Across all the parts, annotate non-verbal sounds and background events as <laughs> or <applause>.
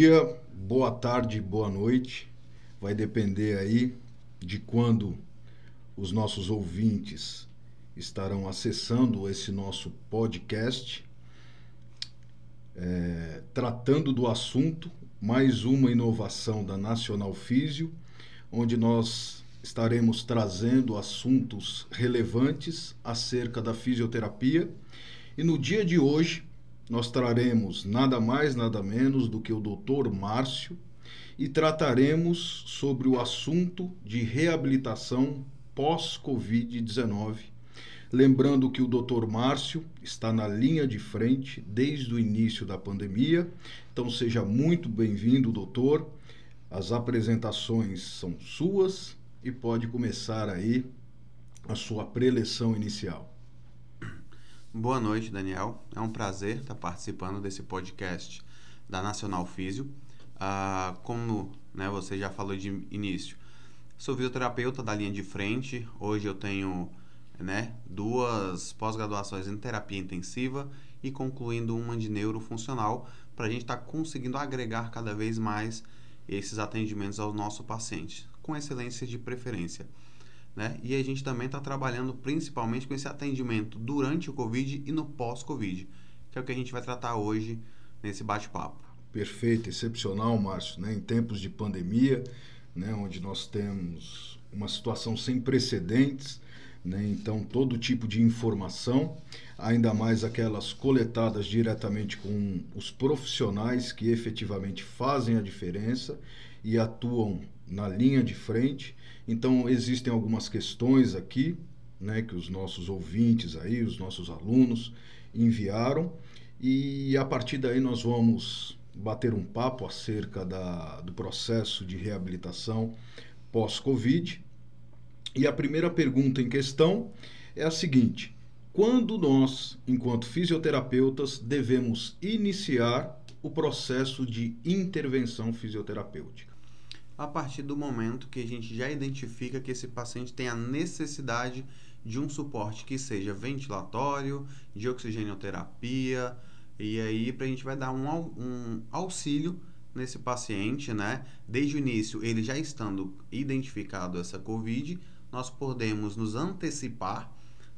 Dia, boa tarde, boa noite. Vai depender aí de quando os nossos ouvintes estarão acessando esse nosso podcast, é, tratando do assunto mais uma inovação da Nacional Físio, onde nós estaremos trazendo assuntos relevantes acerca da fisioterapia. E no dia de hoje, nós traremos nada mais, nada menos do que o Dr. Márcio e trataremos sobre o assunto de reabilitação pós-Covid-19. Lembrando que o Dr. Márcio está na linha de frente desde o início da pandemia, então seja muito bem-vindo, doutor. As apresentações são suas e pode começar aí a sua preleção inicial. Boa noite, Daniel. É um prazer estar participando desse podcast da Nacional Físio. Ah, como né, você já falou de início, sou fisioterapeuta da linha de frente. Hoje eu tenho né, duas pós-graduações em terapia intensiva e concluindo uma de neurofuncional para a gente estar tá conseguindo agregar cada vez mais esses atendimentos ao nosso paciente, com excelência de preferência. Né? E a gente também está trabalhando principalmente com esse atendimento durante o Covid e no pós-Covid, que é o que a gente vai tratar hoje nesse bate-papo. Perfeito, excepcional, Márcio. Né? Em tempos de pandemia, né, onde nós temos uma situação sem precedentes, né? então todo tipo de informação, ainda mais aquelas coletadas diretamente com os profissionais que efetivamente fazem a diferença e atuam na linha de frente então, existem algumas questões aqui, né, que os nossos ouvintes aí, os nossos alunos enviaram, e a partir daí nós vamos bater um papo acerca da, do processo de reabilitação pós-Covid. E a primeira pergunta em questão é a seguinte: quando nós, enquanto fisioterapeutas, devemos iniciar o processo de intervenção fisioterapêutica? A partir do momento que a gente já identifica que esse paciente tem a necessidade de um suporte que seja ventilatório, de oxigenoterapia, e aí para a gente vai dar um, um auxílio nesse paciente, né? Desde o início, ele já estando identificado essa COVID, nós podemos nos antecipar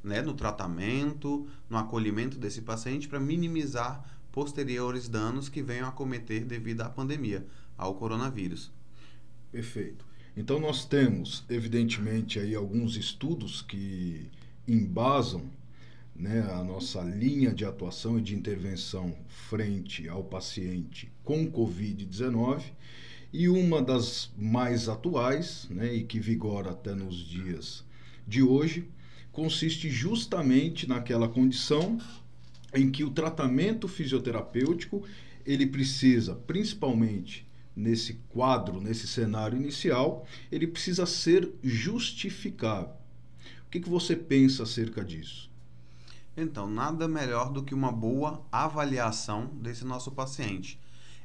né, no tratamento, no acolhimento desse paciente para minimizar posteriores danos que venham a cometer devido à pandemia, ao coronavírus. Perfeito. Então nós temos, evidentemente, aí alguns estudos que embasam né, a nossa linha de atuação e de intervenção frente ao paciente com Covid-19 e uma das mais atuais né, e que vigora até nos dias de hoje consiste justamente naquela condição em que o tratamento fisioterapêutico ele precisa principalmente nesse quadro, nesse cenário inicial, ele precisa ser justificável. O que, que você pensa acerca disso? Então, nada melhor do que uma boa avaliação desse nosso paciente.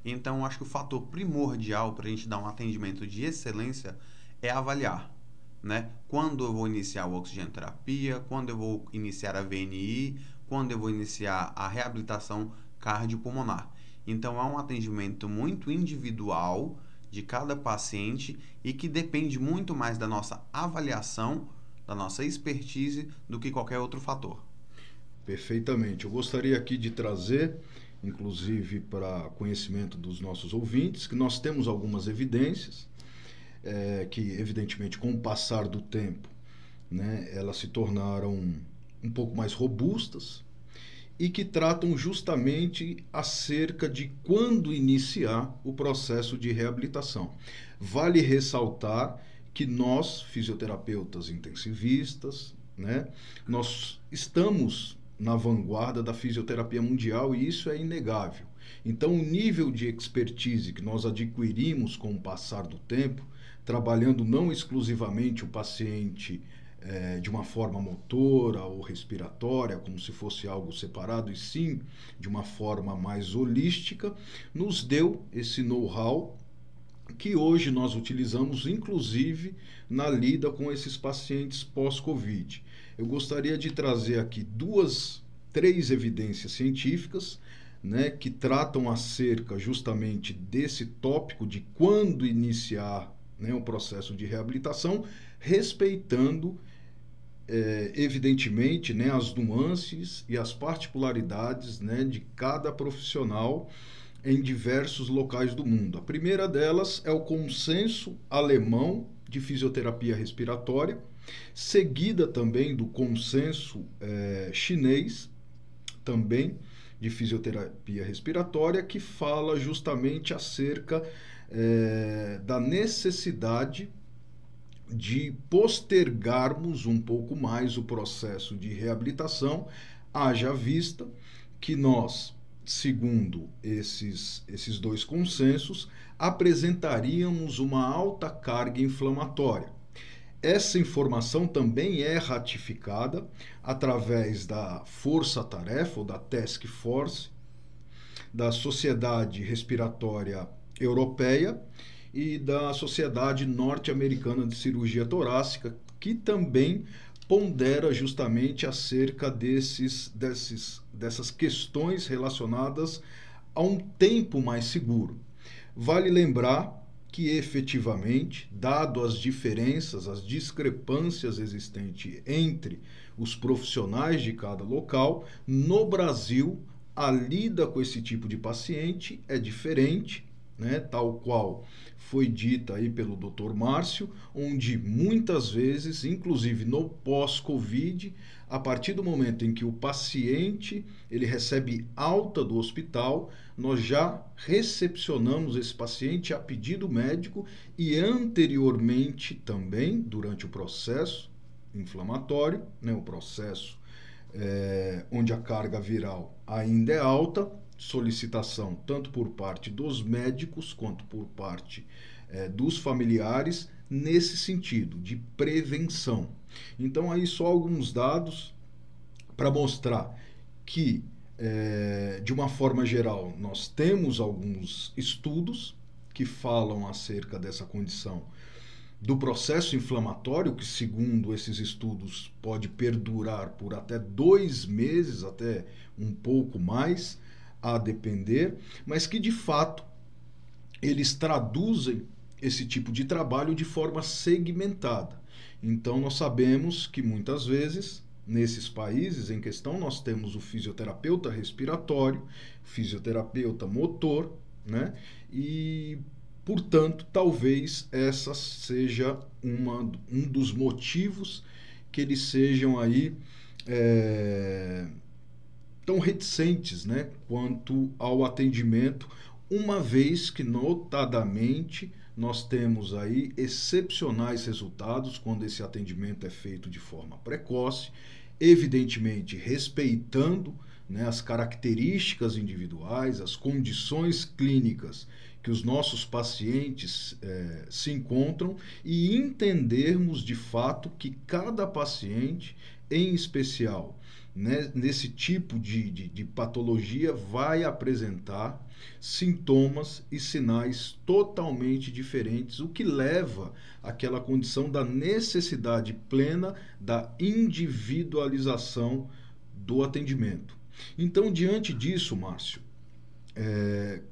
Então, acho que o fator primordial para a gente dar um atendimento de excelência é avaliar. Né? Quando eu vou iniciar a oxigenoterapia, quando eu vou iniciar a VNI, quando eu vou iniciar a reabilitação cardiopulmonar. Então, é um atendimento muito individual de cada paciente e que depende muito mais da nossa avaliação, da nossa expertise, do que qualquer outro fator. Perfeitamente. Eu gostaria aqui de trazer, inclusive para conhecimento dos nossos ouvintes, que nós temos algumas evidências é, que, evidentemente, com o passar do tempo, né, elas se tornaram um pouco mais robustas, e que tratam justamente acerca de quando iniciar o processo de reabilitação. Vale ressaltar que nós, fisioterapeutas intensivistas, né, nós estamos na vanguarda da fisioterapia mundial e isso é inegável. Então, o nível de expertise que nós adquirimos com o passar do tempo, trabalhando não exclusivamente o paciente é, de uma forma motora ou respiratória, como se fosse algo separado, e sim de uma forma mais holística, nos deu esse know-how que hoje nós utilizamos, inclusive, na lida com esses pacientes pós-Covid. Eu gostaria de trazer aqui duas, três evidências científicas né, que tratam acerca justamente desse tópico de quando iniciar né, o processo de reabilitação, respeitando, é, evidentemente, né, as nuances e as particularidades né, de cada profissional em diversos locais do mundo. A primeira delas é o consenso alemão de fisioterapia respiratória, seguida também do consenso é, chinês, também de fisioterapia respiratória, que fala justamente acerca é, da necessidade de postergarmos um pouco mais o processo de reabilitação, haja vista que nós, segundo esses, esses dois consensos, apresentaríamos uma alta carga inflamatória. Essa informação também é ratificada através da força-tarefa, ou da Task Force, da Sociedade Respiratória Europeia e da Sociedade Norte-Americana de Cirurgia Torácica, que também pondera justamente acerca desses, desses, dessas questões relacionadas a um tempo mais seguro. Vale lembrar que efetivamente, dado as diferenças, as discrepâncias existentes entre os profissionais de cada local, no Brasil a lida com esse tipo de paciente é diferente né, tal qual foi dita aí pelo Dr. Márcio, onde muitas vezes, inclusive no pós-Covid, a partir do momento em que o paciente ele recebe alta do hospital, nós já recepcionamos esse paciente a pedido médico e anteriormente também, durante o processo inflamatório, né, o processo é, onde a carga viral ainda é alta, solicitação tanto por parte dos médicos quanto por parte é, dos familiares nesse sentido de prevenção. Então aí só alguns dados para mostrar que é, de uma forma geral nós temos alguns estudos que falam acerca dessa condição do processo inflamatório, que segundo esses estudos pode perdurar por até dois meses, até um pouco mais, a depender, mas que de fato eles traduzem esse tipo de trabalho de forma segmentada. Então nós sabemos que muitas vezes nesses países em questão nós temos o fisioterapeuta respiratório, fisioterapeuta motor, né? E portanto, talvez essa seja uma, um dos motivos que eles sejam aí é, tão reticentes né, quanto ao atendimento, uma vez que, notadamente, nós temos aí excepcionais resultados quando esse atendimento é feito de forma precoce, evidentemente respeitando né, as características individuais, as condições clínicas que os nossos pacientes eh, se encontram e entendermos de fato que cada paciente, em especial né, nesse tipo de, de, de patologia vai apresentar sintomas e sinais totalmente diferentes, o que leva àquela condição da necessidade plena da individualização do atendimento. Então, diante disso, Márcio, é,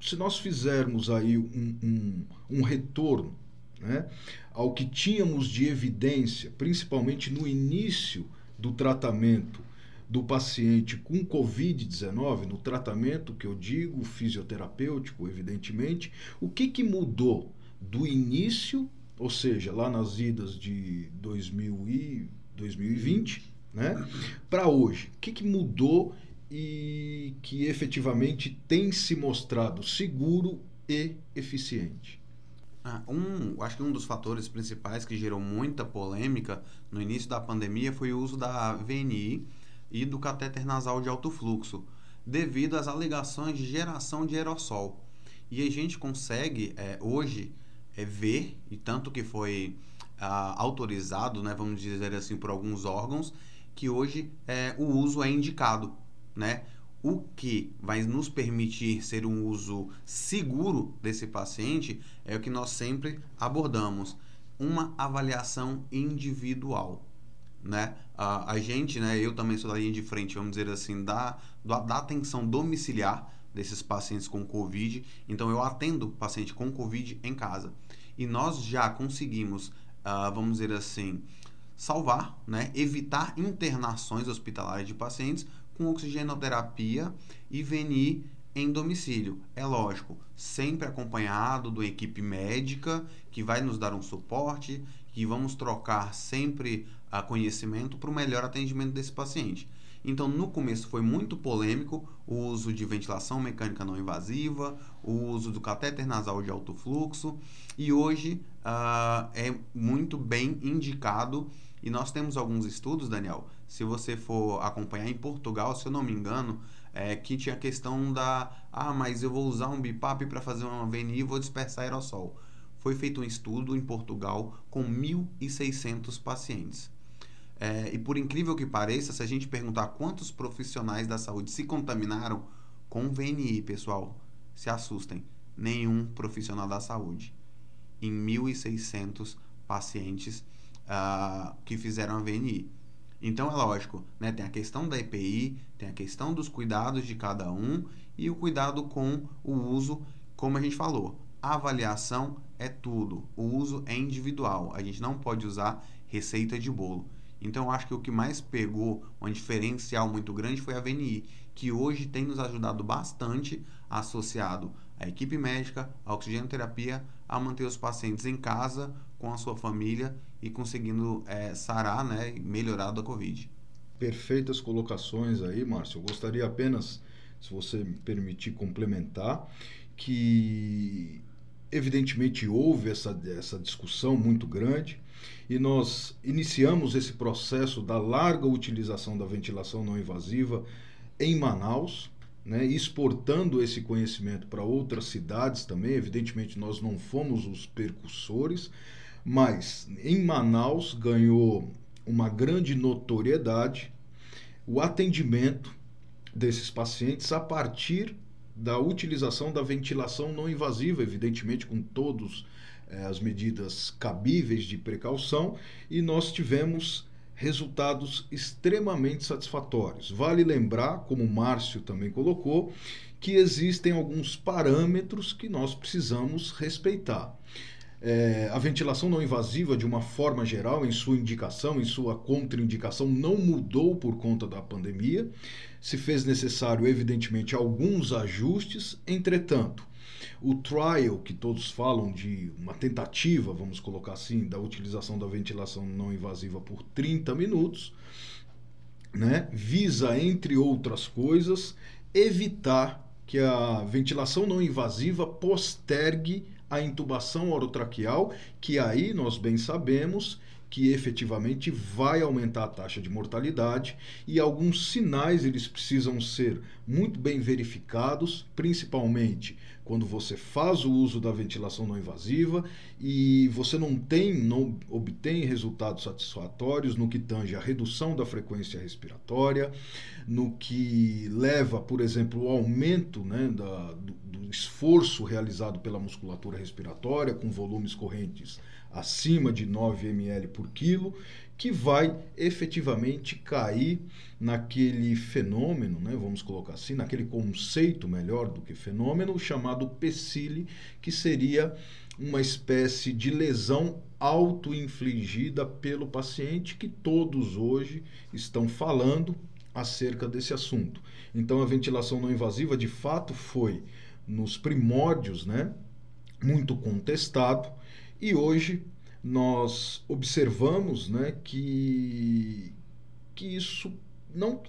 se nós fizermos aí um, um, um retorno né, ao que tínhamos de evidência, principalmente no início do tratamento do paciente com Covid-19, no tratamento que eu digo fisioterapêutico, evidentemente, o que, que mudou do início, ou seja, lá nas idas de 2000 e 2020, né, para hoje? O que, que mudou e que efetivamente tem se mostrado seguro e eficiente? Ah, um, acho que um dos fatores principais que gerou muita polêmica no início da pandemia foi o uso da VNI e do catéter nasal de alto fluxo, devido às alegações de geração de aerossol. E a gente consegue é, hoje é, ver, e tanto que foi ah, autorizado, né, vamos dizer assim, por alguns órgãos, que hoje é, o uso é indicado, né? O que vai nos permitir ser um uso seguro desse paciente é o que nós sempre abordamos, uma avaliação individual. né? A, a gente, né? Eu também sou da linha de frente, vamos dizer assim, da, da, atenção domiciliar desses pacientes com Covid. Então, eu atendo paciente com Covid em casa. E nós já conseguimos, uh, vamos dizer assim, salvar, né? Evitar internações hospitalares de pacientes com oxigenoterapia e VNI em domicílio. É lógico, sempre acompanhado de uma equipe médica que vai nos dar um suporte, que vamos trocar sempre a conhecimento para o melhor atendimento desse paciente. Então, no começo foi muito polêmico o uso de ventilação mecânica não invasiva, o uso do catéter nasal de alto fluxo, e hoje uh, é muito bem indicado. E nós temos alguns estudos, Daniel. Se você for acompanhar em Portugal, se eu não me engano, é, que tinha a questão da ah, mas eu vou usar um BIPAP para fazer uma VNI e vou dispersar aerossol. Foi feito um estudo em Portugal com 1.600 pacientes. É, e por incrível que pareça, se a gente perguntar quantos profissionais da saúde se contaminaram com VNI, pessoal, se assustem, nenhum profissional da saúde. Em 1.600 pacientes uh, que fizeram a VNI. Então é lógico, né? Tem a questão da EPI, tem a questão dos cuidados de cada um e o cuidado com o uso, como a gente falou. A avaliação é tudo, o uso é individual. A gente não pode usar receita de bolo. Então acho que o que mais pegou um diferencial muito grande foi a VNI, que hoje tem nos ajudado bastante associado à equipe médica, à oxigenoterapia, a manter os pacientes em casa com a sua família e conseguindo é, sarar né, melhorar da Covid. Perfeitas colocações aí, Márcio. Eu gostaria apenas, se você me permitir complementar, que evidentemente houve essa, essa discussão muito grande e nós iniciamos esse processo da larga utilização da ventilação não invasiva em Manaus, né, exportando esse conhecimento para outras cidades também. Evidentemente, nós não fomos os percussores, mas em Manaus ganhou uma grande notoriedade o atendimento desses pacientes a partir da utilização da ventilação não invasiva, evidentemente com todas eh, as medidas cabíveis de precaução, e nós tivemos resultados extremamente satisfatórios. Vale lembrar, como o Márcio também colocou, que existem alguns parâmetros que nós precisamos respeitar. É, a ventilação não invasiva, de uma forma geral, em sua indicação, em sua contraindicação, não mudou por conta da pandemia. Se fez necessário, evidentemente, alguns ajustes. Entretanto, o trial, que todos falam de uma tentativa, vamos colocar assim, da utilização da ventilação não invasiva por 30 minutos, né, visa, entre outras coisas, evitar que a ventilação não invasiva postergue a intubação orotraqueal, que aí nós bem sabemos que efetivamente vai aumentar a taxa de mortalidade e alguns sinais eles precisam ser muito bem verificados, principalmente quando você faz o uso da ventilação não invasiva e você não tem, não obtém resultados satisfatórios no que tange a redução da frequência respiratória, no que leva, por exemplo, ao aumento né, da, do, esforço realizado pela musculatura respiratória com volumes correntes acima de 9 ml por quilo, que vai efetivamente cair naquele fenômeno, né, vamos colocar assim, naquele conceito melhor do que fenômeno, chamado PECILE, que seria uma espécie de lesão auto-infligida pelo paciente, que todos hoje estão falando acerca desse assunto. Então, a ventilação não invasiva, de fato, foi nos primórdios, né, muito contestado, e hoje nós observamos né, que, que isso não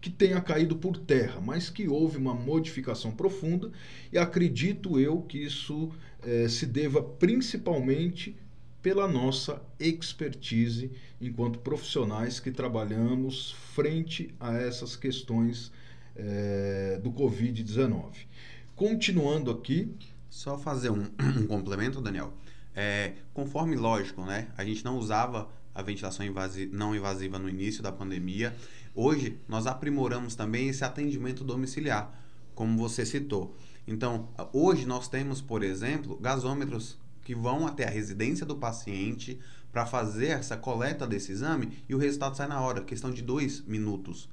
que tenha caído por terra, mas que houve uma modificação profunda e acredito eu que isso eh, se deva principalmente pela nossa expertise enquanto profissionais que trabalhamos frente a essas questões eh, do Covid-19. Continuando aqui. Só fazer um, <clears throat> um complemento, Daniel. É, conforme lógico, né? A gente não usava a ventilação invasi não invasiva no início da pandemia. Hoje, nós aprimoramos também esse atendimento domiciliar, como você citou. Então, hoje nós temos, por exemplo, gasômetros que vão até a residência do paciente para fazer essa coleta desse exame e o resultado sai na hora, questão de dois minutos.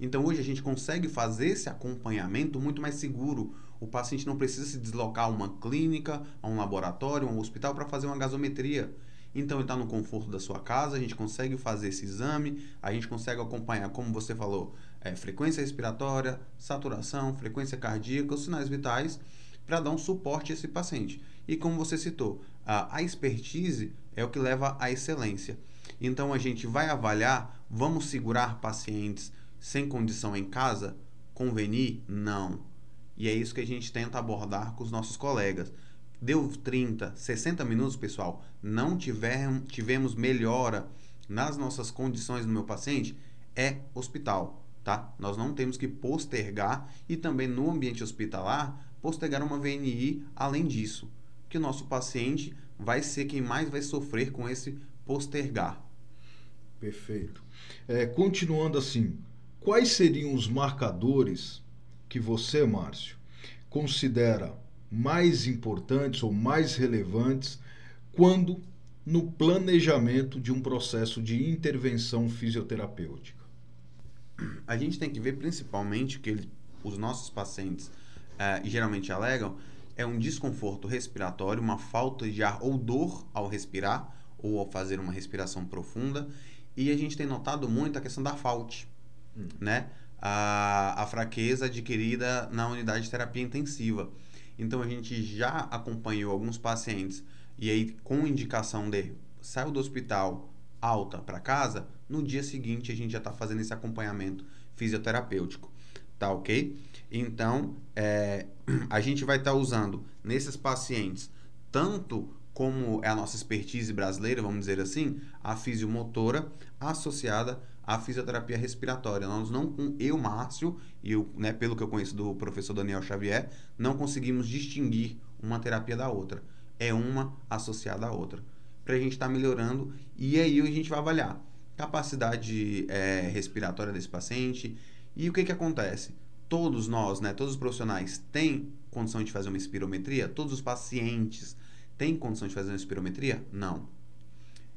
Então hoje a gente consegue fazer esse acompanhamento muito mais seguro. O paciente não precisa se deslocar a uma clínica, a um laboratório, a um hospital para fazer uma gasometria. Então ele está no conforto da sua casa, a gente consegue fazer esse exame, a gente consegue acompanhar, como você falou, é, frequência respiratória, saturação, frequência cardíaca, os sinais vitais, para dar um suporte a esse paciente. E como você citou, a, a expertise é o que leva à excelência. Então a gente vai avaliar, vamos segurar pacientes sem condição em casa? Convenir? Não. E é isso que a gente tenta abordar com os nossos colegas. Deu 30, 60 minutos, pessoal, não tiver, tivemos melhora nas nossas condições no meu paciente, é hospital, tá? Nós não temos que postergar e também no ambiente hospitalar postergar uma VNI além disso, que o nosso paciente vai ser quem mais vai sofrer com esse postergar. Perfeito. É, continuando assim, quais seriam os marcadores que você, Márcio, considera mais importantes ou mais relevantes quando no planejamento de um processo de intervenção fisioterapêutica? A gente tem que ver principalmente que ele, os nossos pacientes uh, geralmente alegam é um desconforto respiratório, uma falta de ar ou dor ao respirar ou ao fazer uma respiração profunda. E a gente tem notado muito a questão da falte hum. né? A, a fraqueza adquirida na unidade de terapia intensiva. Então a gente já acompanhou alguns pacientes e aí com indicação de saiu do hospital alta para casa, no dia seguinte a gente já está fazendo esse acompanhamento fisioterapêutico, tá ok? Então é, a gente vai estar tá usando nesses pacientes tanto como é a nossa expertise brasileira, vamos dizer assim, a fisiomotora associada a fisioterapia respiratória. Nós não, eu, Márcio, e eu, né, pelo que eu conheço do professor Daniel Xavier, não conseguimos distinguir uma terapia da outra. É uma associada à outra. Para a gente estar tá melhorando, e aí a gente vai avaliar capacidade é, respiratória desse paciente. E o que, que acontece? Todos nós, né, todos os profissionais têm condição de fazer uma espirometria? Todos os pacientes têm condição de fazer uma espirometria? Não.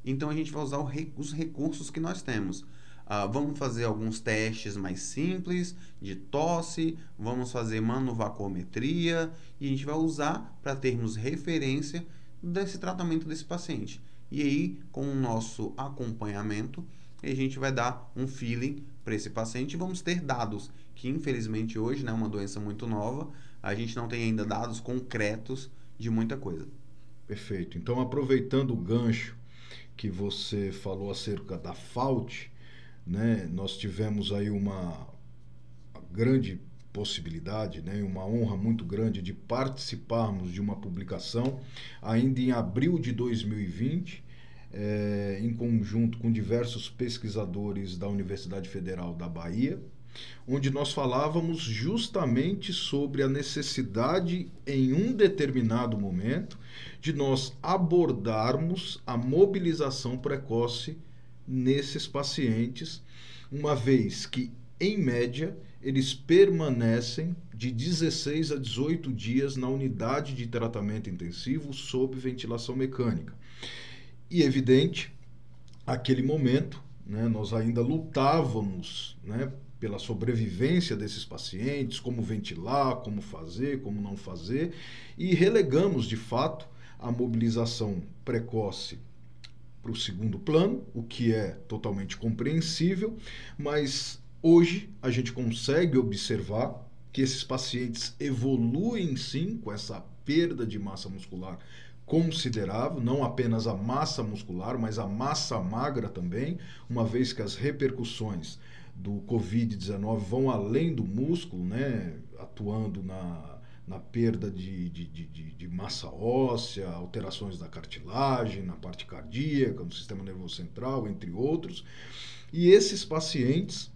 Então a gente vai usar os recursos que nós temos. Uh, vamos fazer alguns testes mais simples de tosse, vamos fazer manovacometria e a gente vai usar para termos referência desse tratamento desse paciente. E aí, com o nosso acompanhamento, a gente vai dar um feeling para esse paciente e vamos ter dados, que infelizmente hoje é né, uma doença muito nova, a gente não tem ainda dados concretos de muita coisa. Perfeito. Então, aproveitando o gancho que você falou acerca da FAUT, né? Nós tivemos aí uma grande possibilidade, né, uma honra muito grande de participarmos de uma publicação ainda em abril de 2020, é, em conjunto com diversos pesquisadores da Universidade Federal da Bahia, onde nós falávamos justamente sobre a necessidade, em um determinado momento, de nós abordarmos a mobilização precoce nesses pacientes, uma vez que, em média, eles permanecem de 16 a 18 dias na unidade de tratamento intensivo sob ventilação mecânica. E evidente, aquele momento, né, nós ainda lutávamos né, pela sobrevivência desses pacientes, como ventilar, como fazer, como não fazer, e relegamos de fato a mobilização precoce para o segundo plano, o que é totalmente compreensível, mas hoje a gente consegue observar que esses pacientes evoluem sim com essa perda de massa muscular considerável, não apenas a massa muscular, mas a massa magra também, uma vez que as repercussões do Covid-19 vão além do músculo, né, atuando na na perda de, de, de, de, massa óssea, alterações da cartilagem, na parte cardíaca, no sistema nervoso central, entre outros. E esses pacientes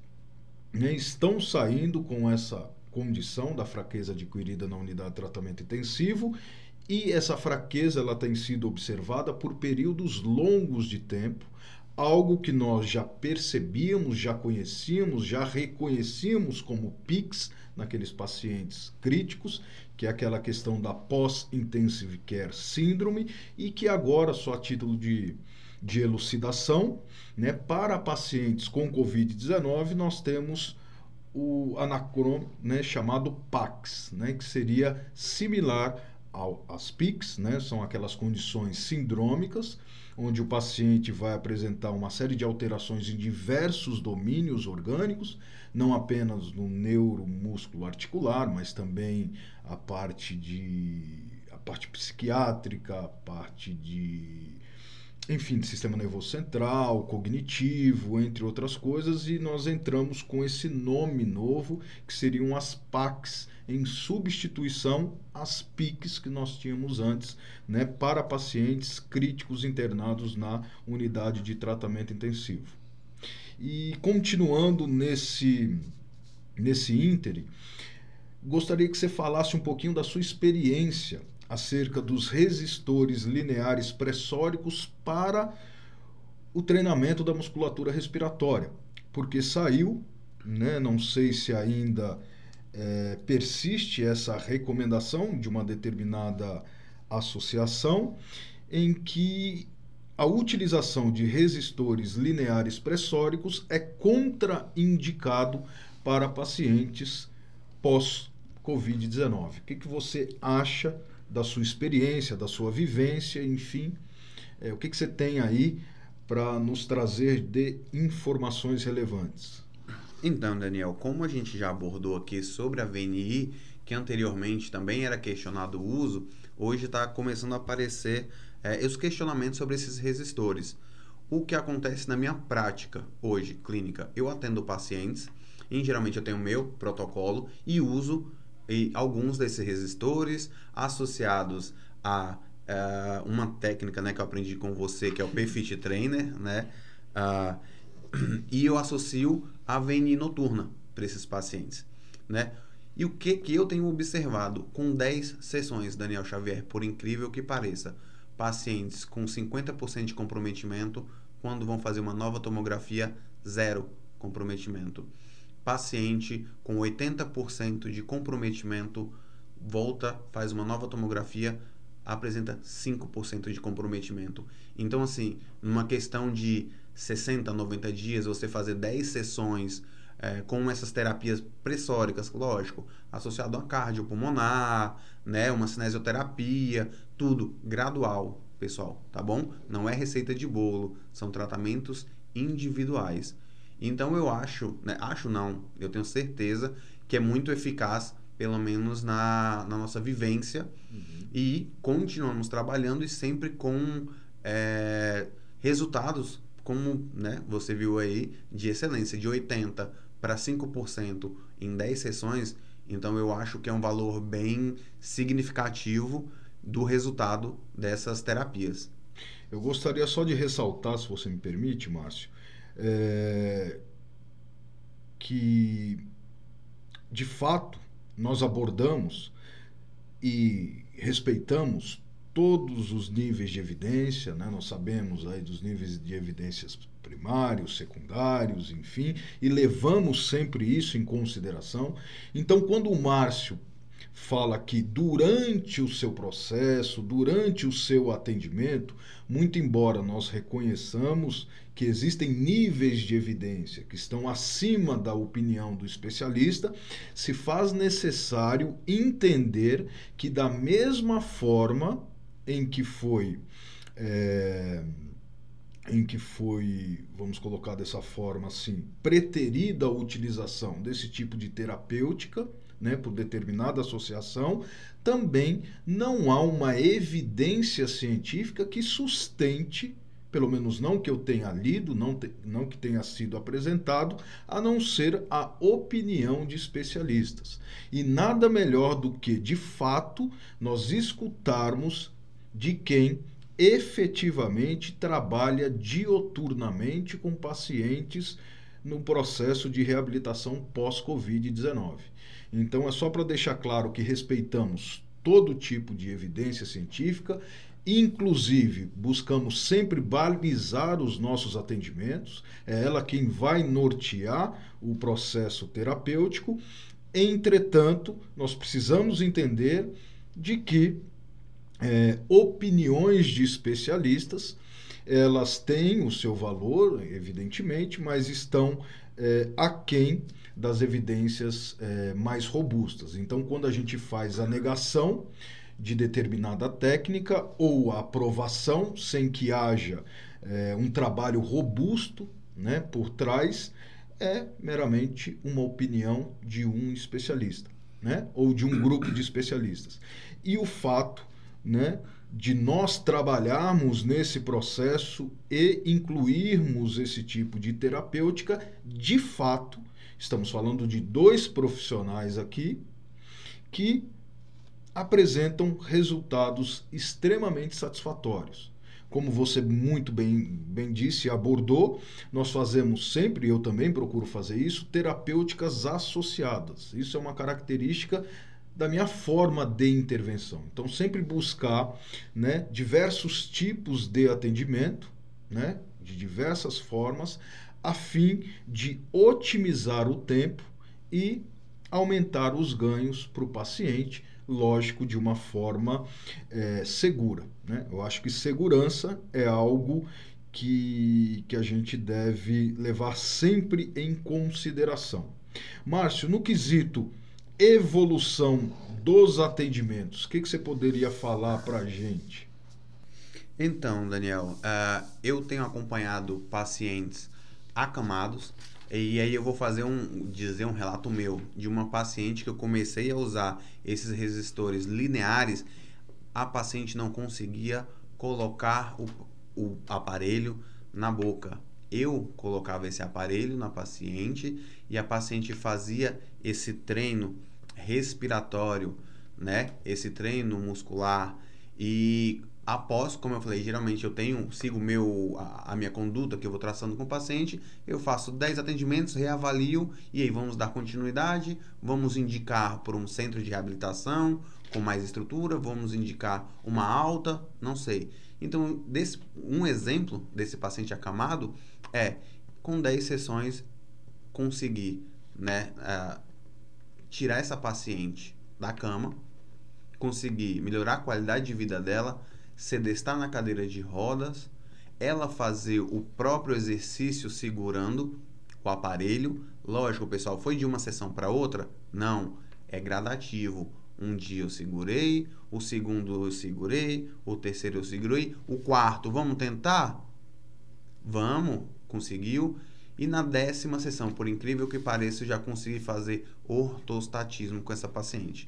né, estão saindo com essa condição da fraqueza adquirida na unidade de tratamento intensivo e essa fraqueza ela tem sido observada por períodos longos de tempo, algo que nós já percebíamos, já conhecíamos, já reconhecíamos como PICs naqueles pacientes críticos, que é aquela questão da pós-intensive care síndrome, e que agora, só a título de, de elucidação, né, para pacientes com Covid-19, nós temos o anacron né, chamado PAX, né, que seria similar ao, às PICs, né, são aquelas condições sindrômicas, onde o paciente vai apresentar uma série de alterações em diversos domínios orgânicos, não apenas no neuromúsculo articular, mas também a parte de a parte psiquiátrica, a parte de enfim, de sistema nervoso central, cognitivo, entre outras coisas, e nós entramos com esse nome novo, que seriam as PACs, em substituição às PICs que nós tínhamos antes, né, para pacientes críticos internados na unidade de tratamento intensivo. E continuando nesse, nesse íntere, gostaria que você falasse um pouquinho da sua experiência acerca dos resistores lineares pressóricos para o treinamento da musculatura respiratória, porque saiu, né, não sei se ainda é, persiste essa recomendação de uma determinada associação, em que a utilização de resistores lineares pressóricos é contraindicado para pacientes pós-Covid-19. O que, que você acha da sua experiência, da sua vivência, enfim. É, o que, que você tem aí para nos trazer de informações relevantes? Então, Daniel, como a gente já abordou aqui sobre a VNI, que anteriormente também era questionado o uso, hoje está começando a aparecer é, os questionamentos sobre esses resistores. O que acontece na minha prática hoje, clínica? Eu atendo pacientes, e geralmente eu tenho meu protocolo e uso e alguns desses resistores associados a uh, uma técnica né, que eu aprendi com você, que é o PFIT Trainer, né? Uh, <clears throat> e eu associo a VNI noturna para esses pacientes, né? E o que, que eu tenho observado com 10 sessões, Daniel Xavier, por incrível que pareça, pacientes com 50% de comprometimento, quando vão fazer uma nova tomografia, zero comprometimento paciente com 80% de comprometimento volta, faz uma nova tomografia, apresenta 5% de comprometimento. Então, assim, numa questão de 60, 90 dias, você fazer 10 sessões é, com essas terapias pressóricas, lógico, associado a cardiopulmonar, né, uma cinesioterapia, tudo gradual, pessoal, tá bom? Não é receita de bolo, são tratamentos individuais. Então eu acho, né, acho não, eu tenho certeza que é muito eficaz, pelo menos na, na nossa vivência, uhum. e continuamos trabalhando e sempre com é, resultados, como né, você viu aí, de excelência, de 80% para 5% em 10 sessões. Então eu acho que é um valor bem significativo do resultado dessas terapias. Eu gostaria só de ressaltar, se você me permite, Márcio, é, que de fato nós abordamos e respeitamos todos os níveis de evidência, né? nós sabemos aí dos níveis de evidências primários, secundários, enfim, e levamos sempre isso em consideração. Então, quando o Márcio fala que durante o seu processo, durante o seu atendimento, muito embora nós reconheçamos que existem níveis de evidência que estão acima da opinião do especialista, se faz necessário entender que, da mesma forma em que foi. É, em que foi, vamos colocar dessa forma assim, preterida a utilização desse tipo de terapêutica, né, por determinada associação, também não há uma evidência científica que sustente, pelo menos não que eu tenha lido, não, te, não que tenha sido apresentado, a não ser a opinião de especialistas. E nada melhor do que, de fato, nós escutarmos de quem efetivamente trabalha dioturnamente com pacientes no processo de reabilitação pós-Covid-19. Então, é só para deixar claro que respeitamos todo tipo de evidência científica, Inclusive, buscamos sempre balizar os nossos atendimentos, é ela quem vai nortear o processo terapêutico. Entretanto, nós precisamos entender de que é, opiniões de especialistas elas têm o seu valor, evidentemente, mas estão é, aquém das evidências é, mais robustas. Então, quando a gente faz a negação de determinada técnica ou a aprovação sem que haja é, um trabalho robusto né, por trás, é meramente uma opinião de um especialista né, ou de um grupo de especialistas. E o fato né, de nós trabalharmos nesse processo e incluirmos esse tipo de terapêutica, de fato, estamos falando de dois profissionais aqui que apresentam resultados extremamente satisfatórios. Como você muito bem, bem disse e abordou, nós fazemos sempre, eu também procuro fazer isso, terapêuticas associadas. Isso é uma característica da minha forma de intervenção. Então, sempre buscar né, diversos tipos de atendimento, né, de diversas formas, a fim de otimizar o tempo e aumentar os ganhos para o paciente, lógico, de uma forma é, segura. Né? Eu acho que segurança é algo que, que a gente deve levar sempre em consideração. Márcio, no quesito evolução dos atendimentos, o que, que você poderia falar para a gente? Então, Daniel, uh, eu tenho acompanhado pacientes acamados e aí eu vou fazer um dizer um relato meu de uma paciente que eu comecei a usar esses resistores lineares, a paciente não conseguia colocar o, o aparelho na boca. Eu colocava esse aparelho na paciente e a paciente fazia esse treino respiratório, né? Esse treino muscular e após, como eu falei, geralmente eu tenho, sigo meu, a, a, minha conduta que eu vou traçando com o paciente, eu faço 10 atendimentos, reavalio e aí vamos dar continuidade, vamos indicar por um centro de reabilitação com mais estrutura, vamos indicar uma alta, não sei. Então, desse, um exemplo desse paciente acamado é, com 10 sessões, conseguir né, uh, tirar essa paciente da cama, conseguir melhorar a qualidade de vida dela, sedestar na cadeira de rodas, ela fazer o próprio exercício segurando o aparelho. Lógico, pessoal, foi de uma sessão para outra? Não, é gradativo. Um dia eu segurei, o segundo eu segurei, o terceiro eu segurei, o quarto, vamos tentar? Vamos, conseguiu. E na décima sessão, por incrível que pareça, eu já consegui fazer ortostatismo com essa paciente.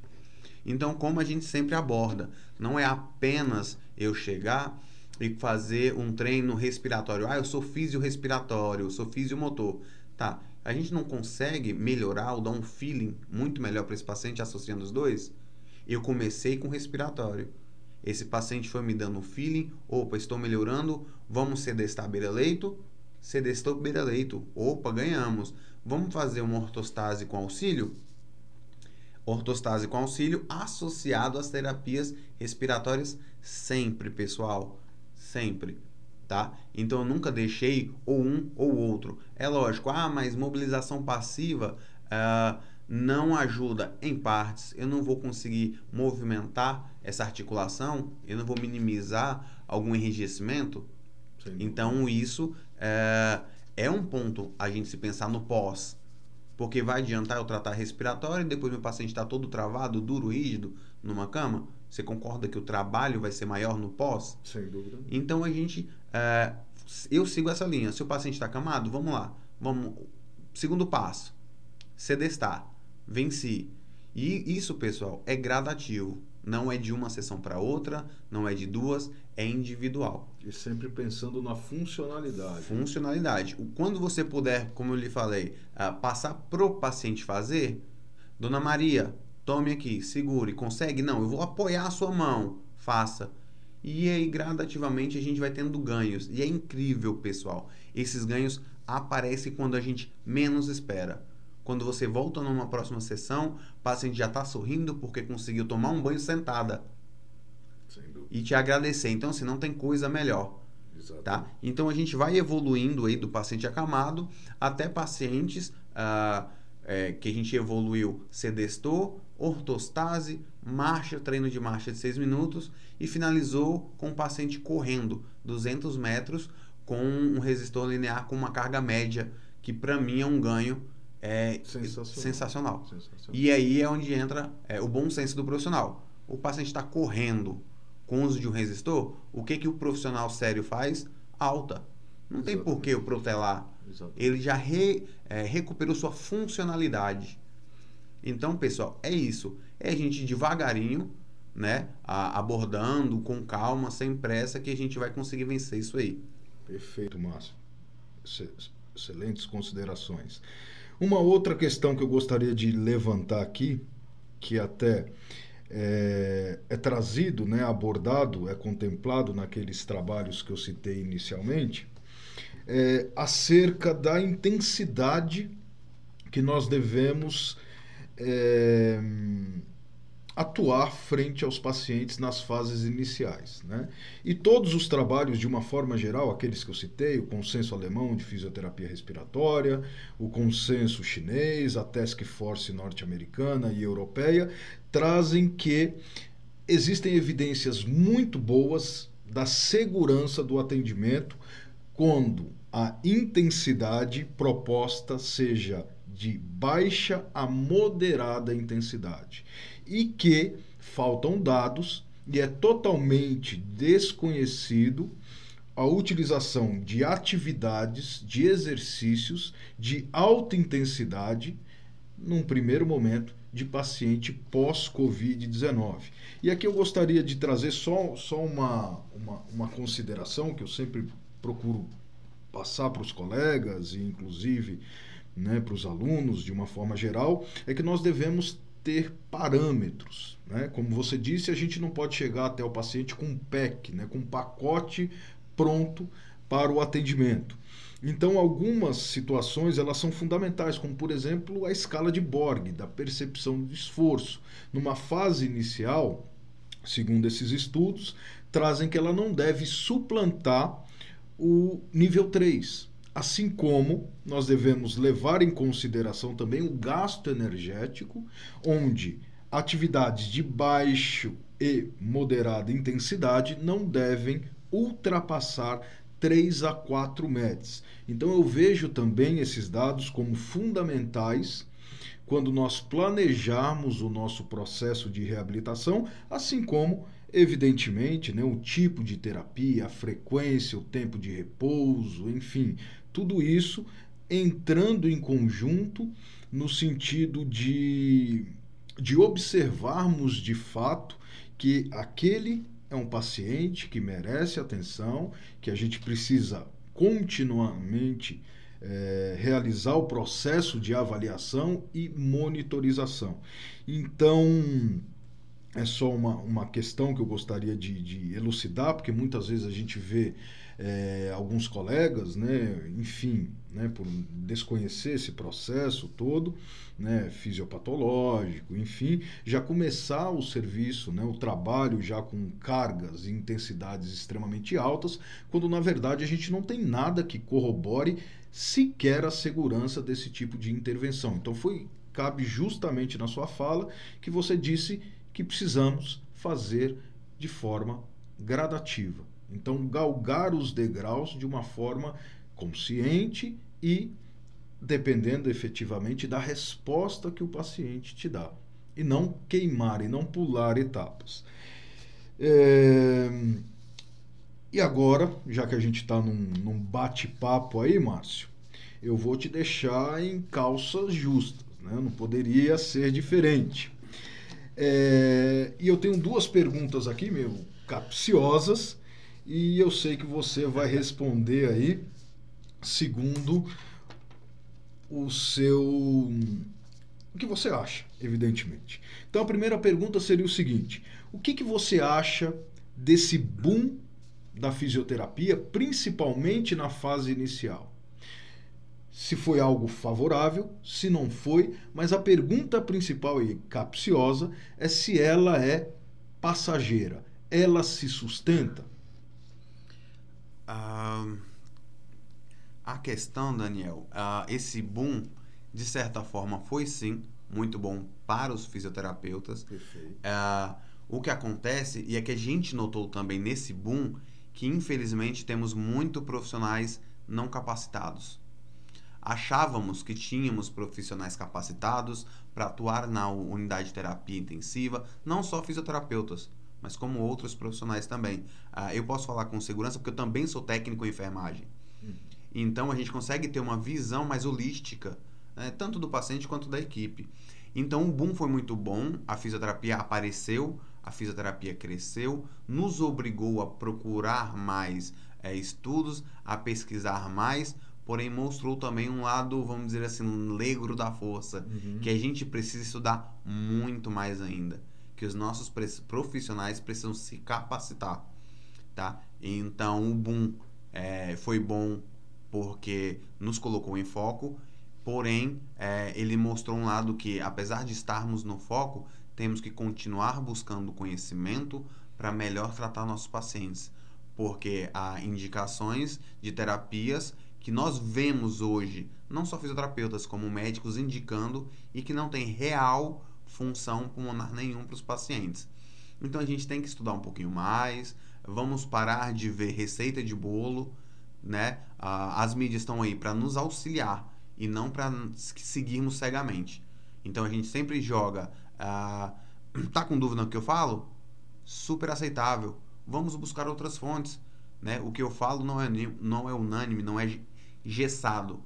Então, como a gente sempre aborda, não é apenas eu chegar e fazer um treino respiratório. Ah, eu sou físio-respiratório, eu sou físio-motor. Tá, a gente não consegue melhorar ou dar um feeling muito melhor para esse paciente associando os dois? Eu comecei com respiratório. Esse paciente foi me dando um feeling, opa, estou melhorando, vamos sedestar beira-leito, sedestou beira-leito, opa, ganhamos. Vamos fazer uma ortostase com auxílio? ortostase com auxílio associado às terapias respiratórias sempre, pessoal, sempre, tá? Então eu nunca deixei ou um ou outro. É lógico, ah, mas mobilização passiva uh, não ajuda em partes. Eu não vou conseguir movimentar essa articulação, eu não vou minimizar algum enrijecimento. Sim. Então isso uh, é um ponto a gente se pensar no pós porque vai adiantar eu tratar respiratório e depois meu paciente está todo travado, duro, rígido, numa cama? Você concorda que o trabalho vai ser maior no pós? Sem dúvida. Então a gente. É, eu sigo essa linha. Se o paciente está acamado, vamos lá. Vamos. Segundo passo: sedestar. Venci. E isso, pessoal, é gradativo. Não é de uma sessão para outra, não é de duas, é individual. E sempre pensando na funcionalidade. Funcionalidade. Quando você puder, como eu lhe falei, uh, passar pro paciente fazer, Dona Maria, tome aqui, segure, consegue? Não, eu vou apoiar a sua mão, faça. E aí, gradativamente, a gente vai tendo ganhos. E é incrível, pessoal. Esses ganhos aparecem quando a gente menos espera. Quando você volta numa próxima sessão, o paciente já está sorrindo porque conseguiu tomar um banho sentada. e te agradecer. Então, assim, não tem coisa melhor. Tá? Então a gente vai evoluindo aí do paciente acamado até pacientes ah, é, que a gente evoluiu sedestor, ortostase, marcha, treino de marcha de 6 minutos e finalizou com o paciente correndo 200 metros com um resistor linear com uma carga média, que para mim é um ganho é, sensacional. Sensacional. sensacional. E aí é onde entra é, o bom senso do profissional. O paciente está correndo com uso de um resistor, o que, que o profissional sério faz? Alta. Não Exatamente. tem por que o protelar. Exatamente. Ele já re, é, recuperou sua funcionalidade. Então, pessoal, é isso. É a gente devagarinho, né? A, abordando com calma, sem pressa, que a gente vai conseguir vencer isso aí. Perfeito, Márcio. Excelentes considerações. Uma outra questão que eu gostaria de levantar aqui, que até é, é, trazido, né, abordado, é contemplado naqueles trabalhos que eu citei inicialmente, é, acerca da intensidade que nós devemos é, atuar frente aos pacientes nas fases iniciais. Né? E todos os trabalhos, de uma forma geral, aqueles que eu citei, o consenso alemão de fisioterapia respiratória, o consenso chinês, a Task Force norte-americana e europeia, trazem que existem evidências muito boas da segurança do atendimento quando a intensidade proposta seja de baixa a moderada intensidade e que faltam dados e é totalmente desconhecido a utilização de atividades, de exercícios de alta intensidade num primeiro momento de paciente pós-Covid-19. E aqui eu gostaria de trazer só, só uma, uma, uma consideração que eu sempre procuro passar para os colegas e inclusive né, para os alunos de uma forma geral, é que nós devemos ter parâmetros. Né? Como você disse, a gente não pode chegar até o paciente com um PEC, né, com um pacote pronto para o atendimento. Então, algumas situações elas são fundamentais, como por exemplo a escala de Borg, da percepção de esforço. Numa fase inicial, segundo esses estudos, trazem que ela não deve suplantar o nível 3. Assim como nós devemos levar em consideração também o gasto energético, onde atividades de baixo e moderada intensidade não devem ultrapassar 3 a 4 METs. Então eu vejo também esses dados como fundamentais quando nós planejarmos o nosso processo de reabilitação, assim como evidentemente, né, o tipo de terapia, a frequência, o tempo de repouso, enfim, tudo isso entrando em conjunto no sentido de, de observarmos de fato que aquele é um paciente que merece atenção, que a gente precisa continuamente é, realizar o processo de avaliação e monitorização. Então, é só uma, uma questão que eu gostaria de, de elucidar, porque muitas vezes a gente vê é, alguns colegas, né, enfim, né, por desconhecer esse processo todo, né, fisiopatológico, enfim, já começar o serviço, né, o trabalho já com cargas e intensidades extremamente altas, quando na verdade a gente não tem nada que corrobore sequer a segurança desse tipo de intervenção. Então foi cabe justamente na sua fala que você disse que precisamos fazer de forma gradativa. Então, galgar os degraus de uma forma consciente e dependendo efetivamente da resposta que o paciente te dá. E não queimar e não pular etapas. É... E agora, já que a gente está num, num bate-papo aí, Márcio, eu vou te deixar em calças justas. Né? Não poderia ser diferente. É... E eu tenho duas perguntas aqui, meu, capciosas, e eu sei que você vai responder aí segundo o seu o que você acha, evidentemente. Então a primeira pergunta seria o seguinte: o que, que você acha desse boom da fisioterapia, principalmente na fase inicial? Se foi algo favorável, se não foi, mas a pergunta principal e capciosa é se ela é passageira, ela se sustenta? Uh, a questão, Daniel, uh, esse boom, de certa forma, foi sim muito bom para os fisioterapeutas. Perfeito. Uh, o que acontece, e é que a gente notou também nesse boom, que infelizmente temos muito profissionais não capacitados. Achávamos que tínhamos profissionais capacitados para atuar na unidade de terapia intensiva, não só fisioterapeutas, mas como outros profissionais também. Uh, eu posso falar com segurança porque eu também sou técnico em enfermagem. Uhum. Então a gente consegue ter uma visão mais holística, né, tanto do paciente quanto da equipe. Então o boom foi muito bom, a fisioterapia apareceu, a fisioterapia cresceu, nos obrigou a procurar mais é, estudos, a pesquisar mais, porém mostrou também um lado, vamos dizer assim, negro da força, uhum. que a gente precisa estudar muito mais ainda, que os nossos profissionais precisam se capacitar, tá? Então o boom é, foi bom porque nos colocou em foco, porém é, ele mostrou um lado que, apesar de estarmos no foco, temos que continuar buscando conhecimento para melhor tratar nossos pacientes, porque há indicações de terapias que nós vemos hoje, não só fisioterapeutas, como médicos indicando e que não tem real função pulmonar nenhum para os pacientes. Então a gente tem que estudar um pouquinho mais, vamos parar de ver receita de bolo, né? as mídias estão aí para nos auxiliar e não para seguirmos cegamente. Então a gente sempre joga. Uh, <clears throat> tá com dúvida no que eu falo? Super aceitável. Vamos buscar outras fontes. Né? O que eu falo não é, não é unânime, não é gessado.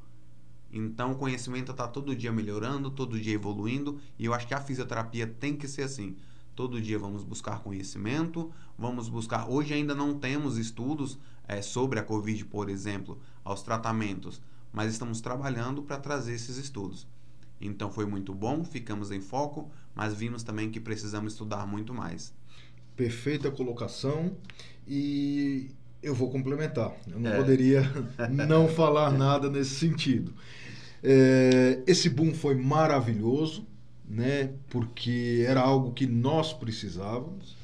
Então o conhecimento está todo dia melhorando, todo dia evoluindo, e eu acho que a fisioterapia tem que ser assim. Todo dia vamos buscar conhecimento, vamos buscar. Hoje ainda não temos estudos é, sobre a Covid, por exemplo, aos tratamentos, mas estamos trabalhando para trazer esses estudos. Então foi muito bom, ficamos em foco, mas vimos também que precisamos estudar muito mais. Perfeita colocação e eu vou complementar. Eu não é. poderia <laughs> não falar nada nesse sentido. É, esse boom foi maravilhoso, né? Porque era algo que nós precisávamos,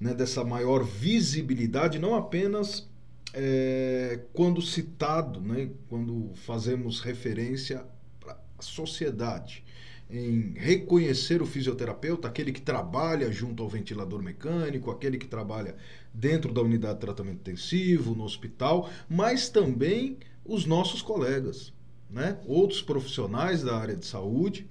né? Dessa maior visibilidade, não apenas é, quando citado, né? Quando fazemos referência à sociedade, em reconhecer o fisioterapeuta, aquele que trabalha junto ao ventilador mecânico, aquele que trabalha dentro da unidade de tratamento intensivo, no hospital, mas também os nossos colegas, né? outros profissionais da área de saúde,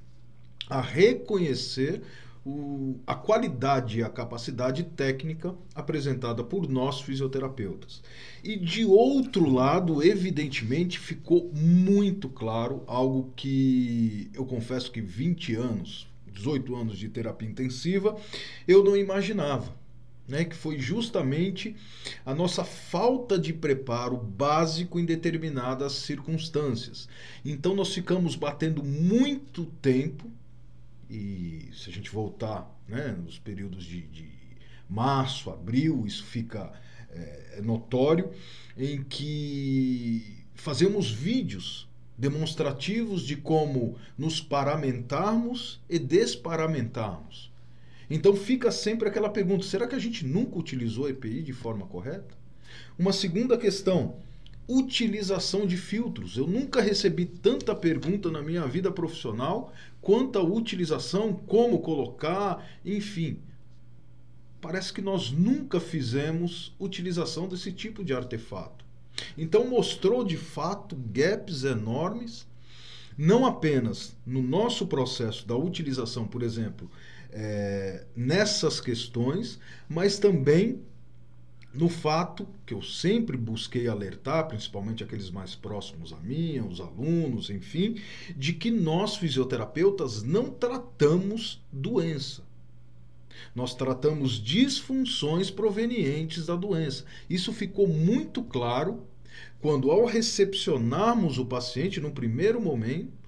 a reconhecer o, a qualidade e a capacidade técnica apresentada por nós fisioterapeutas. E de outro lado, evidentemente, ficou muito claro algo que eu confesso que 20 anos, 18 anos de terapia intensiva, eu não imaginava. Né, que foi justamente a nossa falta de preparo básico em determinadas circunstâncias. Então nós ficamos batendo muito tempo e se a gente voltar né, nos períodos de, de março, abril, isso fica é, notório, em que fazemos vídeos demonstrativos de como nos paramentarmos e desparamentarmos. Então fica sempre aquela pergunta: será que a gente nunca utilizou a EPI de forma correta? Uma segunda questão: utilização de filtros. Eu nunca recebi tanta pergunta na minha vida profissional quanto a utilização, como colocar, enfim. Parece que nós nunca fizemos utilização desse tipo de artefato. Então mostrou de fato gaps enormes, não apenas no nosso processo da utilização, por exemplo, é, nessas questões, mas também no fato que eu sempre busquei alertar, principalmente aqueles mais próximos a mim, os alunos, enfim, de que nós fisioterapeutas não tratamos doença. Nós tratamos disfunções provenientes da doença. Isso ficou muito claro quando, ao recepcionarmos o paciente no primeiro momento,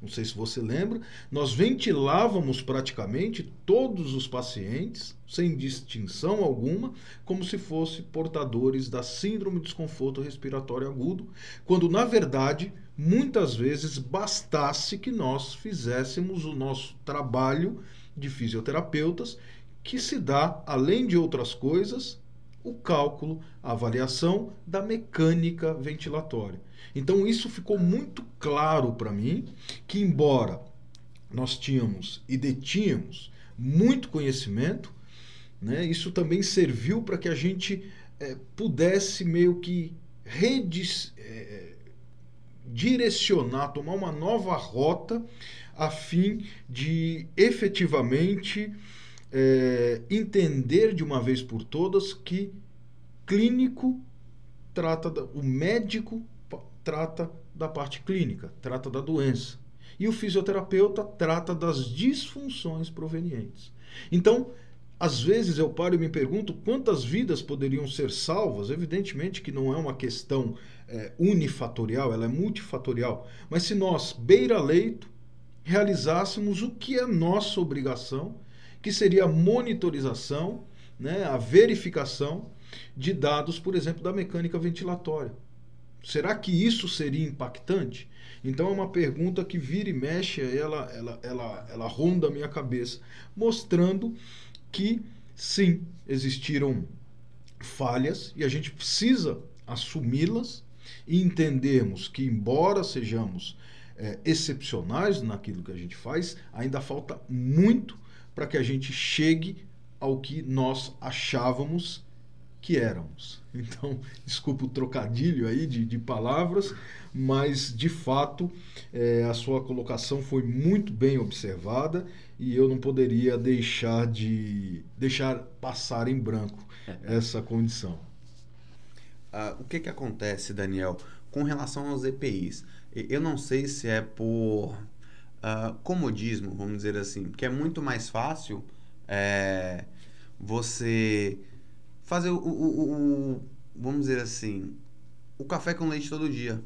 não sei se você lembra, nós ventilávamos praticamente todos os pacientes, sem distinção alguma, como se fossem portadores da síndrome de desconforto respiratório agudo, quando na verdade, muitas vezes bastasse que nós fizéssemos o nosso trabalho de fisioterapeutas, que se dá, além de outras coisas, o cálculo, a avaliação da mecânica ventilatória. Então isso ficou muito claro para mim que embora nós tínhamos e detínhamos muito conhecimento, né, isso também serviu para que a gente é, pudesse meio que redis, é, direcionar, tomar uma nova rota a fim de efetivamente é, entender de uma vez por todas que clínico trata da, o médico trata da parte clínica, trata da doença. E o fisioterapeuta trata das disfunções provenientes. Então, às vezes eu paro e me pergunto quantas vidas poderiam ser salvas. Evidentemente que não é uma questão é, unifatorial, ela é multifatorial. Mas se nós, beira-leito, realizássemos o que é nossa obrigação, que seria a monitorização, né, a verificação de dados, por exemplo, da mecânica ventilatória. Será que isso seria impactante? Então é uma pergunta que vira e mexe, ela, ela, ela, ela ronda a minha cabeça, mostrando que sim, existiram falhas e a gente precisa assumi-las e entendermos que, embora sejamos é, excepcionais naquilo que a gente faz, ainda falta muito para que a gente chegue ao que nós achávamos que éramos. Então, <laughs> desculpa o trocadilho aí de, de palavras, mas de fato é, a sua colocação foi muito bem observada e eu não poderia deixar de deixar passar em branco essa condição. Uh, o que, que acontece, Daniel, com relação aos EPIs? Eu não sei se é por uh, comodismo, vamos dizer assim, porque é muito mais fácil é, você fazer o, o, o, vamos dizer assim, o café com leite todo dia.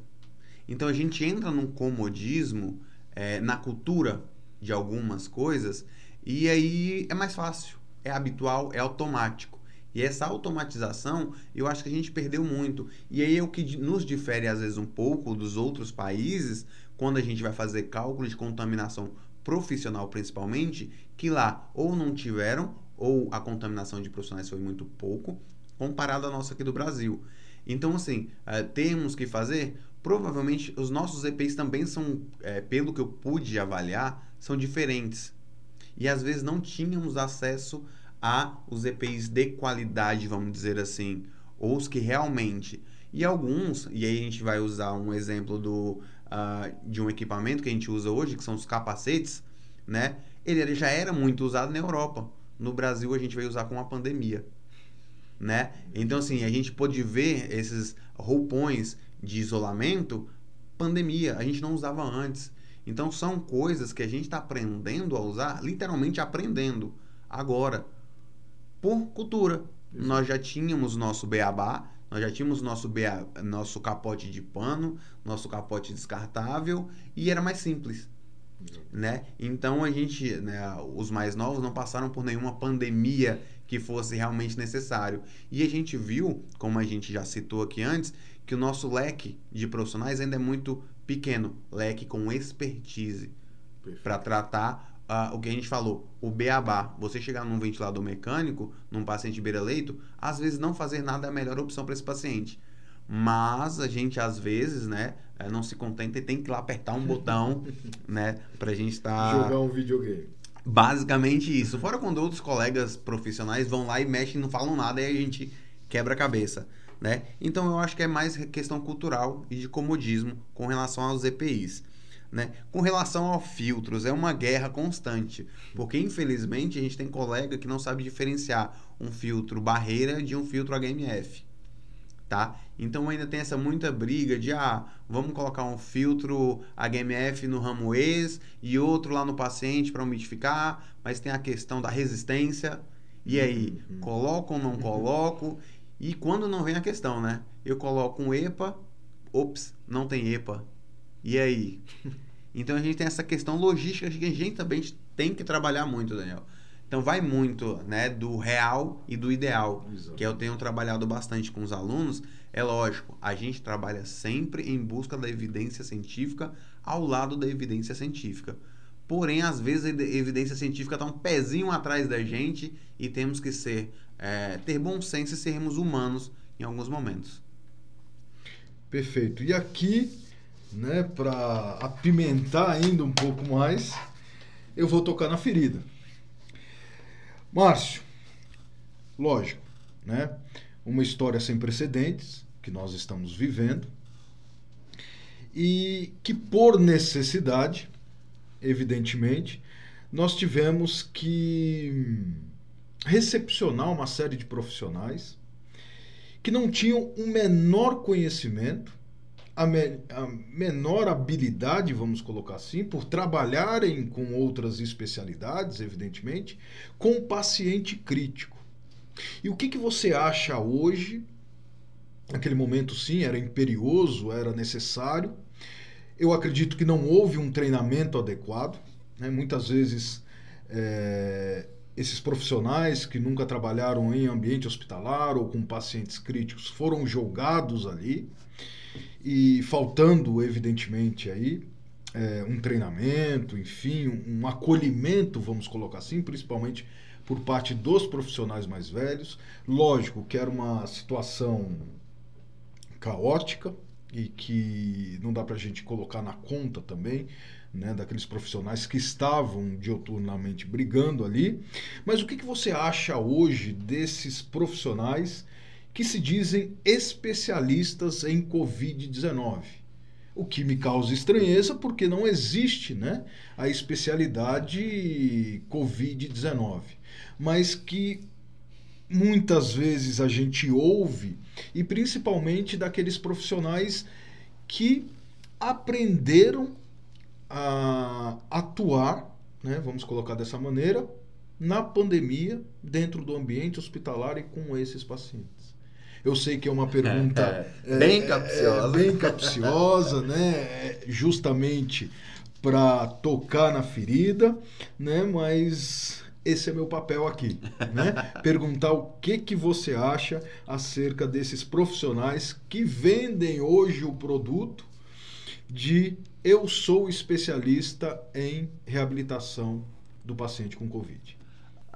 Então a gente entra num comodismo é, na cultura de algumas coisas e aí é mais fácil, é habitual, é automático. E essa automatização, eu acho que a gente perdeu muito. E aí é o que nos difere às vezes um pouco dos outros países, quando a gente vai fazer cálculo de contaminação profissional principalmente, que lá ou não tiveram ou a contaminação de profissionais foi muito pouco, comparado à nossa aqui do Brasil. Então, assim, é, temos que fazer. Provavelmente os nossos EPIs também são, é, pelo que eu pude avaliar, são diferentes. E às vezes não tínhamos acesso a os EPIs de qualidade, vamos dizer assim, ou os que realmente. E alguns, e aí a gente vai usar um exemplo do, uh, de um equipamento que a gente usa hoje, que são os capacetes, né? Ele já era muito usado na Europa no Brasil a gente veio usar com a pandemia, né? Então assim, a gente pôde ver esses roupões de isolamento, pandemia, a gente não usava antes. Então são coisas que a gente está aprendendo a usar, literalmente aprendendo agora, por cultura. Isso. Nós já tínhamos nosso beabá, nós já tínhamos nosso, nosso capote de pano, nosso capote descartável e era mais simples né? Então a gente, né, os mais novos não passaram por nenhuma pandemia que fosse realmente necessário. E a gente viu, como a gente já citou aqui antes, que o nosso leque de profissionais ainda é muito pequeno, leque com expertise para tratar uh, o que a gente falou, o beabá. Você chegar num ventilador mecânico, num paciente beira-leito, às vezes não fazer nada é a melhor opção para esse paciente. Mas a gente às vezes, né, é, não se contenta e tem que lá apertar um botão, <laughs> né? Pra gente estar. Tá... Jogar um videogame. Basicamente isso. Fora quando outros colegas profissionais vão lá e mexem e não falam nada e a gente quebra a cabeça. Né? Então eu acho que é mais questão cultural e de comodismo com relação aos EPIs. Né? Com relação aos filtros, é uma guerra constante, porque infelizmente a gente tem colega que não sabe diferenciar um filtro barreira de um filtro HMF tá? Então ainda tem essa muita briga de ah, vamos colocar um filtro HMF no ramo ex e outro lá no paciente para umidificar, mas tem a questão da resistência. E aí, uhum. coloco ou não coloco? E quando não vem a questão, né? Eu coloco um EPA, ops, não tem EPA. E aí? <laughs> Então a gente tem essa questão logística que a gente também tem que trabalhar muito, Daniel. Então vai muito né, do real e do ideal, Exato. que eu tenho trabalhado bastante com os alunos. É lógico, a gente trabalha sempre em busca da evidência científica ao lado da evidência científica. Porém, às vezes a evidência científica está um pezinho atrás da gente e temos que ser é, ter bom senso e sermos humanos em alguns momentos. Perfeito. E aqui, né, para apimentar ainda um pouco mais, eu vou tocar na ferida. Márcio, lógico, né? Uma história sem precedentes que nós estamos vivendo e que por necessidade, evidentemente, nós tivemos que recepcionar uma série de profissionais que não tinham o menor conhecimento, a, me, a, menor habilidade, vamos colocar assim, por trabalharem com outras especialidades, evidentemente, com paciente crítico. E o que, que você acha hoje? Naquele momento, sim, era imperioso, era necessário. Eu acredito que não houve um treinamento adequado. Né? Muitas vezes é, esses profissionais que nunca trabalharam em ambiente hospitalar ou com pacientes críticos foram jogados ali e faltando evidentemente aí é, um treinamento, enfim, um, acolhimento, vamos colocar assim, principalmente por parte dos profissionais mais velhos. Lógico que era uma situação caótica e que não dá para a gente colocar na conta também né, daqueles profissionais que estavam dioturnamente brigando ali. Mas o que, que você acha hoje desses profissionais que se dizem especialistas em Covid-19? O que me causa estranheza porque não existe né, a especialidade Covid-19, mas que muitas vezes a gente ouve, e principalmente daqueles profissionais que aprenderam a atuar, né, vamos colocar dessa maneira, na pandemia, dentro do ambiente hospitalar e com esses pacientes? Eu sei que é uma pergunta é, bem é, capciosa, é, bem capciosa, <laughs> né? Justamente para tocar na ferida, né? Mas esse é meu papel aqui, né? <laughs> Perguntar o que que você acha acerca desses profissionais que vendem hoje o produto de eu sou especialista em reabilitação do paciente com Covid.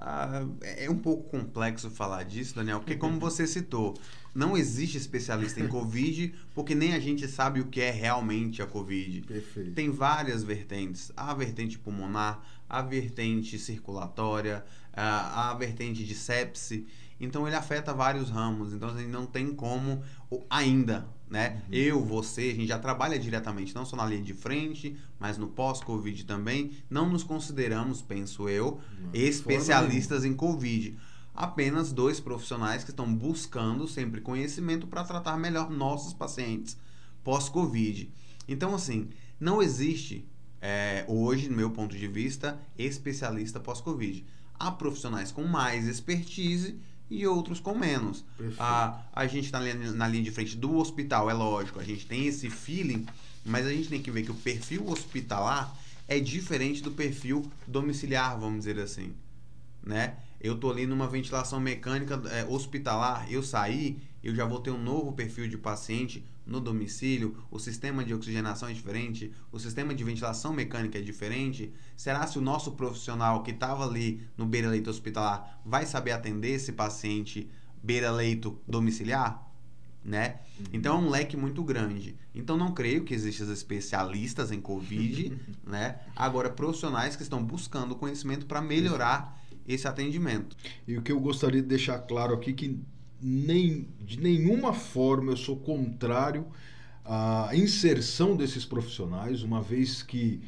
Ah, é um pouco complexo falar disso, Daniel, porque como <laughs> você citou, não existe especialista em <laughs> Covid, porque nem a gente sabe o que é realmente a Covid. Perfeito. Tem várias vertentes. A vertente pulmonar, a vertente circulatória, a, a vertente de sepse. Então ele afeta vários ramos. Então a gente não tem como ainda né? Uhum. Eu, você, a gente já trabalha diretamente, não só na linha de frente, mas no pós-Covid também. Não nos consideramos, penso eu, uhum. especialistas em Covid. Apenas dois profissionais que estão buscando sempre conhecimento para tratar melhor nossos pacientes pós-Covid. Então, assim, não existe é, hoje, no meu ponto de vista, especialista pós-Covid. Há profissionais com mais expertise e outros com menos. A, a gente está na linha de frente do hospital, é lógico, a gente tem esse feeling, mas a gente tem que ver que o perfil hospitalar é diferente do perfil domiciliar, vamos dizer assim, né? Eu tô ali numa ventilação mecânica é, hospitalar, eu saí, eu já vou ter um novo perfil de paciente no domicílio, o sistema de oxigenação é diferente, o sistema de ventilação mecânica é diferente. Será se o nosso profissional que estava ali no beira-leito hospitalar vai saber atender esse paciente beira-leito domiciliar? Né? Uhum. Então é um leque muito grande. Então não creio que existam especialistas em Covid, <laughs> né? Agora profissionais que estão buscando conhecimento para melhorar esse atendimento. E o que eu gostaria de deixar claro aqui que nem, de nenhuma forma eu sou contrário à inserção desses profissionais, uma vez que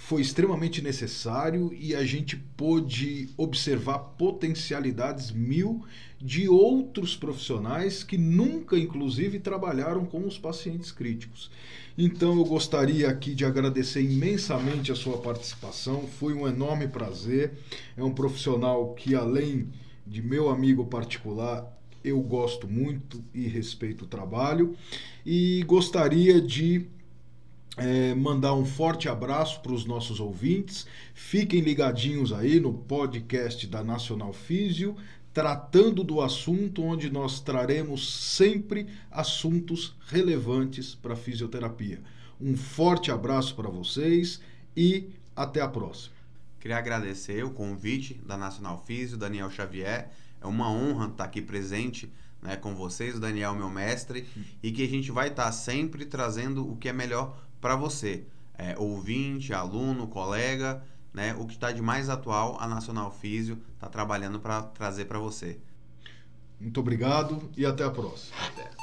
foi extremamente necessário e a gente pôde observar potencialidades mil de outros profissionais que nunca, inclusive, trabalharam com os pacientes críticos. Então, eu gostaria aqui de agradecer imensamente a sua participação, foi um enorme prazer. É um profissional que, além de meu amigo particular, eu gosto muito e respeito o trabalho e gostaria de é, mandar um forte abraço para os nossos ouvintes. Fiquem ligadinhos aí no podcast da Nacional Físio, tratando do assunto onde nós traremos sempre assuntos relevantes para a fisioterapia. Um forte abraço para vocês e Até a próxima. Queria agradecer o convite da Nacional Físio, Daniel Xavier. É uma honra estar aqui presente né, com vocês, o Daniel, meu mestre, e que a gente vai estar sempre trazendo o que é melhor para você, é, ouvinte, aluno, colega, né, o que está de mais atual, a Nacional Físio está trabalhando para trazer para você. Muito obrigado e até a próxima. Até.